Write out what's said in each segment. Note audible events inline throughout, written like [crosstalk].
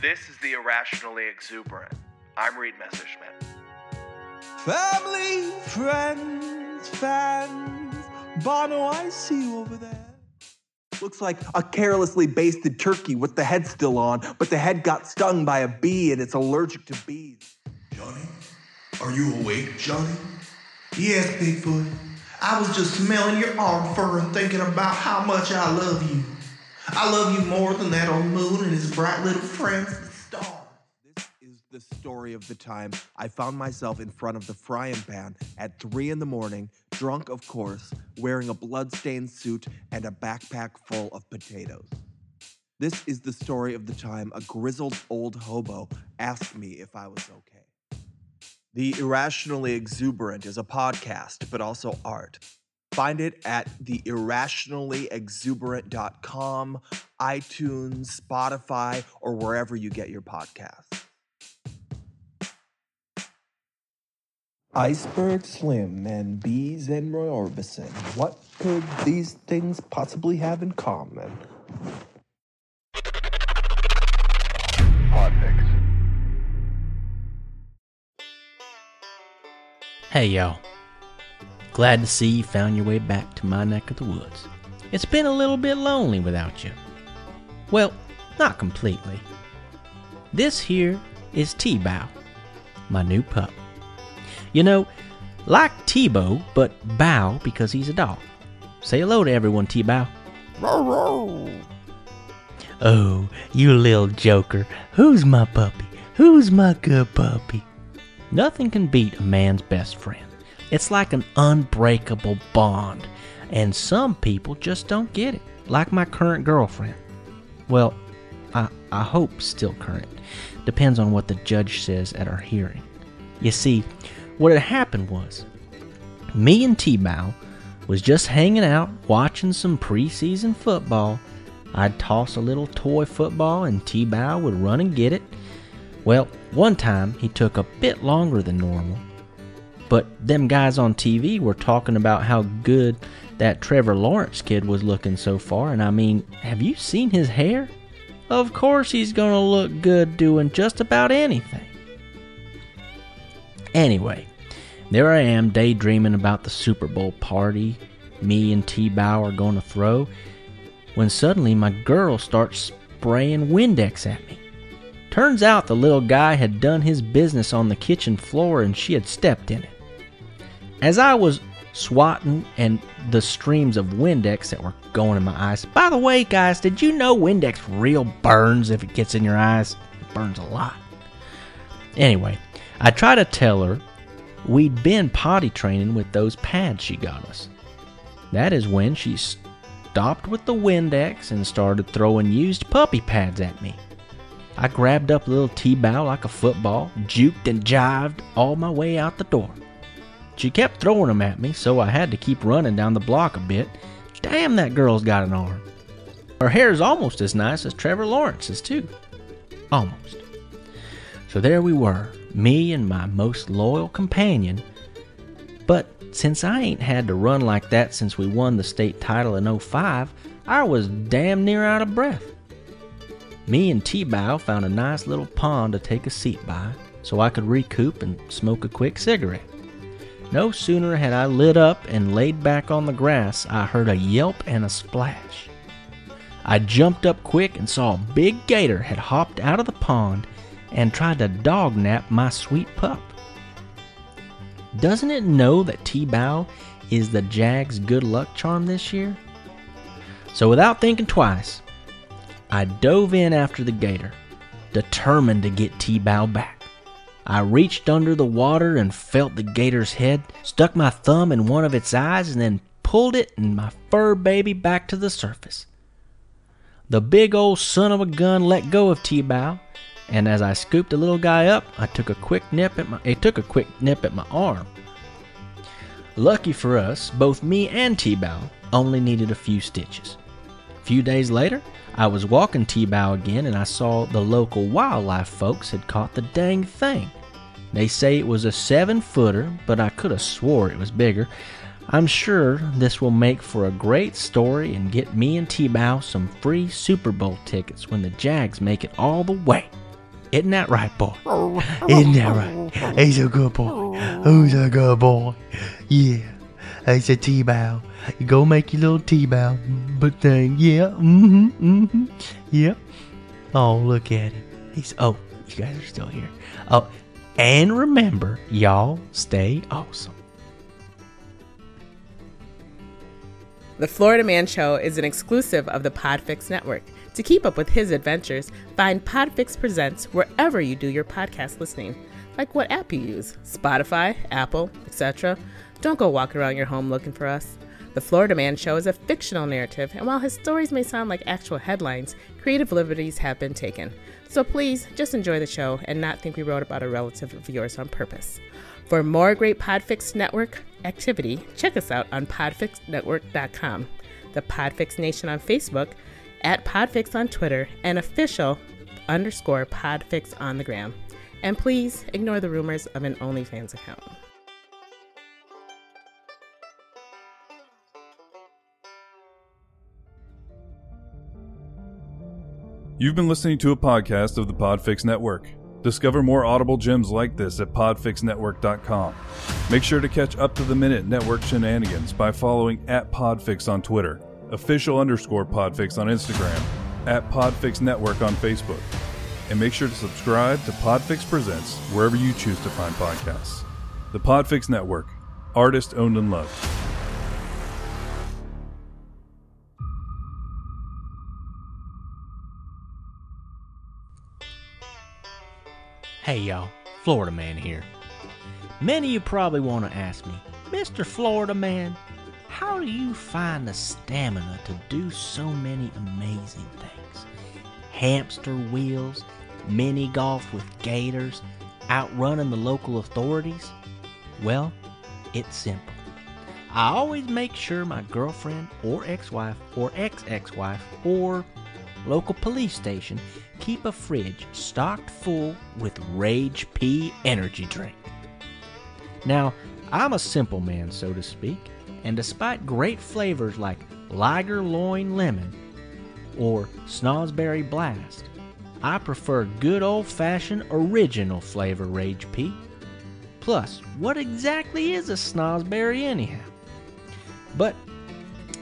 This is the Irrationally Exuberant. I'm Reed Messerschmidt. Family, friends, fans. Bono, I see you over there. Looks like a carelessly basted turkey with the head still on, but the head got stung by a bee and it's allergic to bees. Johnny, are you awake, Johnny? Yes, Bigfoot. I was just smelling your arm fur and thinking about how much I love you. I love you more than that old moon and his bright little friends, the stars. This is the story of the time I found myself in front of the frying pan at three in the morning, drunk, of course, wearing a bloodstained suit and a backpack full of potatoes. This is the story of the time a grizzled old hobo asked me if I was okay. The Irrationally Exuberant is a podcast, but also art. Find it at theirrationallyexuberant.com, iTunes, Spotify, or wherever you get your podcasts. Iceberg Slim and bees and Roy Orbison. What could these things possibly have in common? Hey y'all. Glad to see you found your way back to my neck of the woods. It's been a little bit lonely without you. Well, not completely. This here is T-Bow, my new pup. You know, like Tebow, but bow because he's a dog. Say hello to everyone, T-Bow. Oh, you little joker. Who's my puppy? Who's my good puppy? Nothing can beat a man's best friend. It's like an unbreakable bond, and some people just don't get it, like my current girlfriend. Well, I, I hope still current. Depends on what the judge says at our hearing. You see, what had happened was, me and T-Bow was just hanging out watching some preseason football. I'd toss a little toy football and T-Bow would run and get it. Well, one time he took a bit longer than normal. But them guys on TV were talking about how good that Trevor Lawrence kid was looking so far, and I mean, have you seen his hair? Of course he's gonna look good doing just about anything. Anyway, there I am daydreaming about the Super Bowl party me and T Bow are gonna throw, when suddenly my girl starts spraying Windex at me. Turns out the little guy had done his business on the kitchen floor and she had stepped in it. As I was swatting and the streams of Windex that were going in my eyes. By the way, guys, did you know Windex real burns if it gets in your eyes? It burns a lot. Anyway, I tried to tell her we'd been potty training with those pads she got us. That is when she stopped with the Windex and started throwing used puppy pads at me. I grabbed up a little T-bow like a football, juked and jived all my way out the door. She kept throwing them at me, so I had to keep running down the block a bit. Damn, that girl's got an arm. Her hair's almost as nice as Trevor Lawrence's, too. Almost. So there we were, me and my most loyal companion. But since I ain't had to run like that since we won the state title in 05, I was damn near out of breath. Me and T-Bow found a nice little pond to take a seat by so I could recoup and smoke a quick cigarette. No sooner had I lit up and laid back on the grass, I heard a yelp and a splash. I jumped up quick and saw a big gator had hopped out of the pond and tried to dog nap my sweet pup. Doesn't it know that T-Bow is the Jags' good luck charm this year? So without thinking twice, I dove in after the gator, determined to get T-Bow back. I reached under the water and felt the gator's head, stuck my thumb in one of its eyes, and then pulled it and my fur baby back to the surface. The big old son of a gun let go of T-Bow, and as I scooped the little guy up, I took a quick nip at my it took a quick nip at my arm. Lucky for us, both me and T-Bow only needed a few stitches. A few days later, I was walking T-Bow again and I saw the local wildlife folks had caught the dang thing. They say it was a seven footer, but I could have swore it was bigger. I'm sure this will make for a great story and get me and T-Bow some free Super Bowl tickets when the Jags make it all the way. Isn't that right, boy? [laughs] Isn't that right? He's a good boy. Who's a good boy? Yeah. He's a T-bow. You go make your little T-bow but then, Yeah. Mm-hmm. Mm-hmm. Yep. Oh, look at him. He's oh, you guys are still here. Oh, and remember, y'all stay awesome. The Florida Man Show is an exclusive of the Podfix Network. To keep up with his adventures, find Podfix Presents wherever you do your podcast listening, like what app you use Spotify, Apple, etc. Don't go walking around your home looking for us. The Florida Man Show is a fictional narrative, and while his stories may sound like actual headlines, creative liberties have been taken. So please just enjoy the show and not think we wrote about a relative of yours on purpose. For more great Podfix Network activity, check us out on podfixnetwork.com, the Podfix Nation on Facebook, at Podfix on Twitter, and official underscore Podfix on the gram. And please ignore the rumors of an OnlyFans account. You've been listening to a podcast of the Podfix Network. Discover more audible gems like this at podfixnetwork.com. Make sure to catch up to the minute network shenanigans by following at Podfix on Twitter, official underscore Podfix on Instagram, at Podfix Network on Facebook. And make sure to subscribe to Podfix Presents wherever you choose to find podcasts. The Podfix Network, artist owned and loved. Hey y'all, Florida Man here. Many of you probably want to ask me, Mr. Florida Man, how do you find the stamina to do so many amazing things? Hamster wheels, mini golf with gators, outrunning the local authorities? Well, it's simple. I always make sure my girlfriend or ex wife or ex ex wife or local police station keep a fridge stocked full with Rage P energy drink. Now, I'm a simple man, so to speak, and despite great flavors like Liger Loin Lemon or Snosberry Blast, I prefer good old fashioned original flavor Rage P. Plus, what exactly is a Snosberry anyhow? But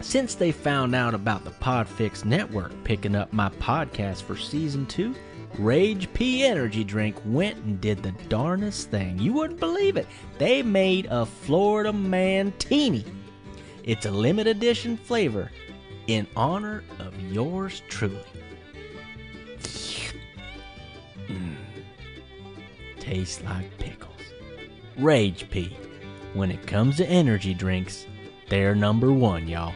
since they found out about the Podfix Network picking up my podcast for season two, Rage P Energy Drink went and did the darnest thing. You wouldn't believe it. They made a Florida Man Teeny. It's a limited edition flavor in honor of yours truly. Mm. Tastes like pickles. Rage P. When it comes to energy drinks, they're number one, y'all.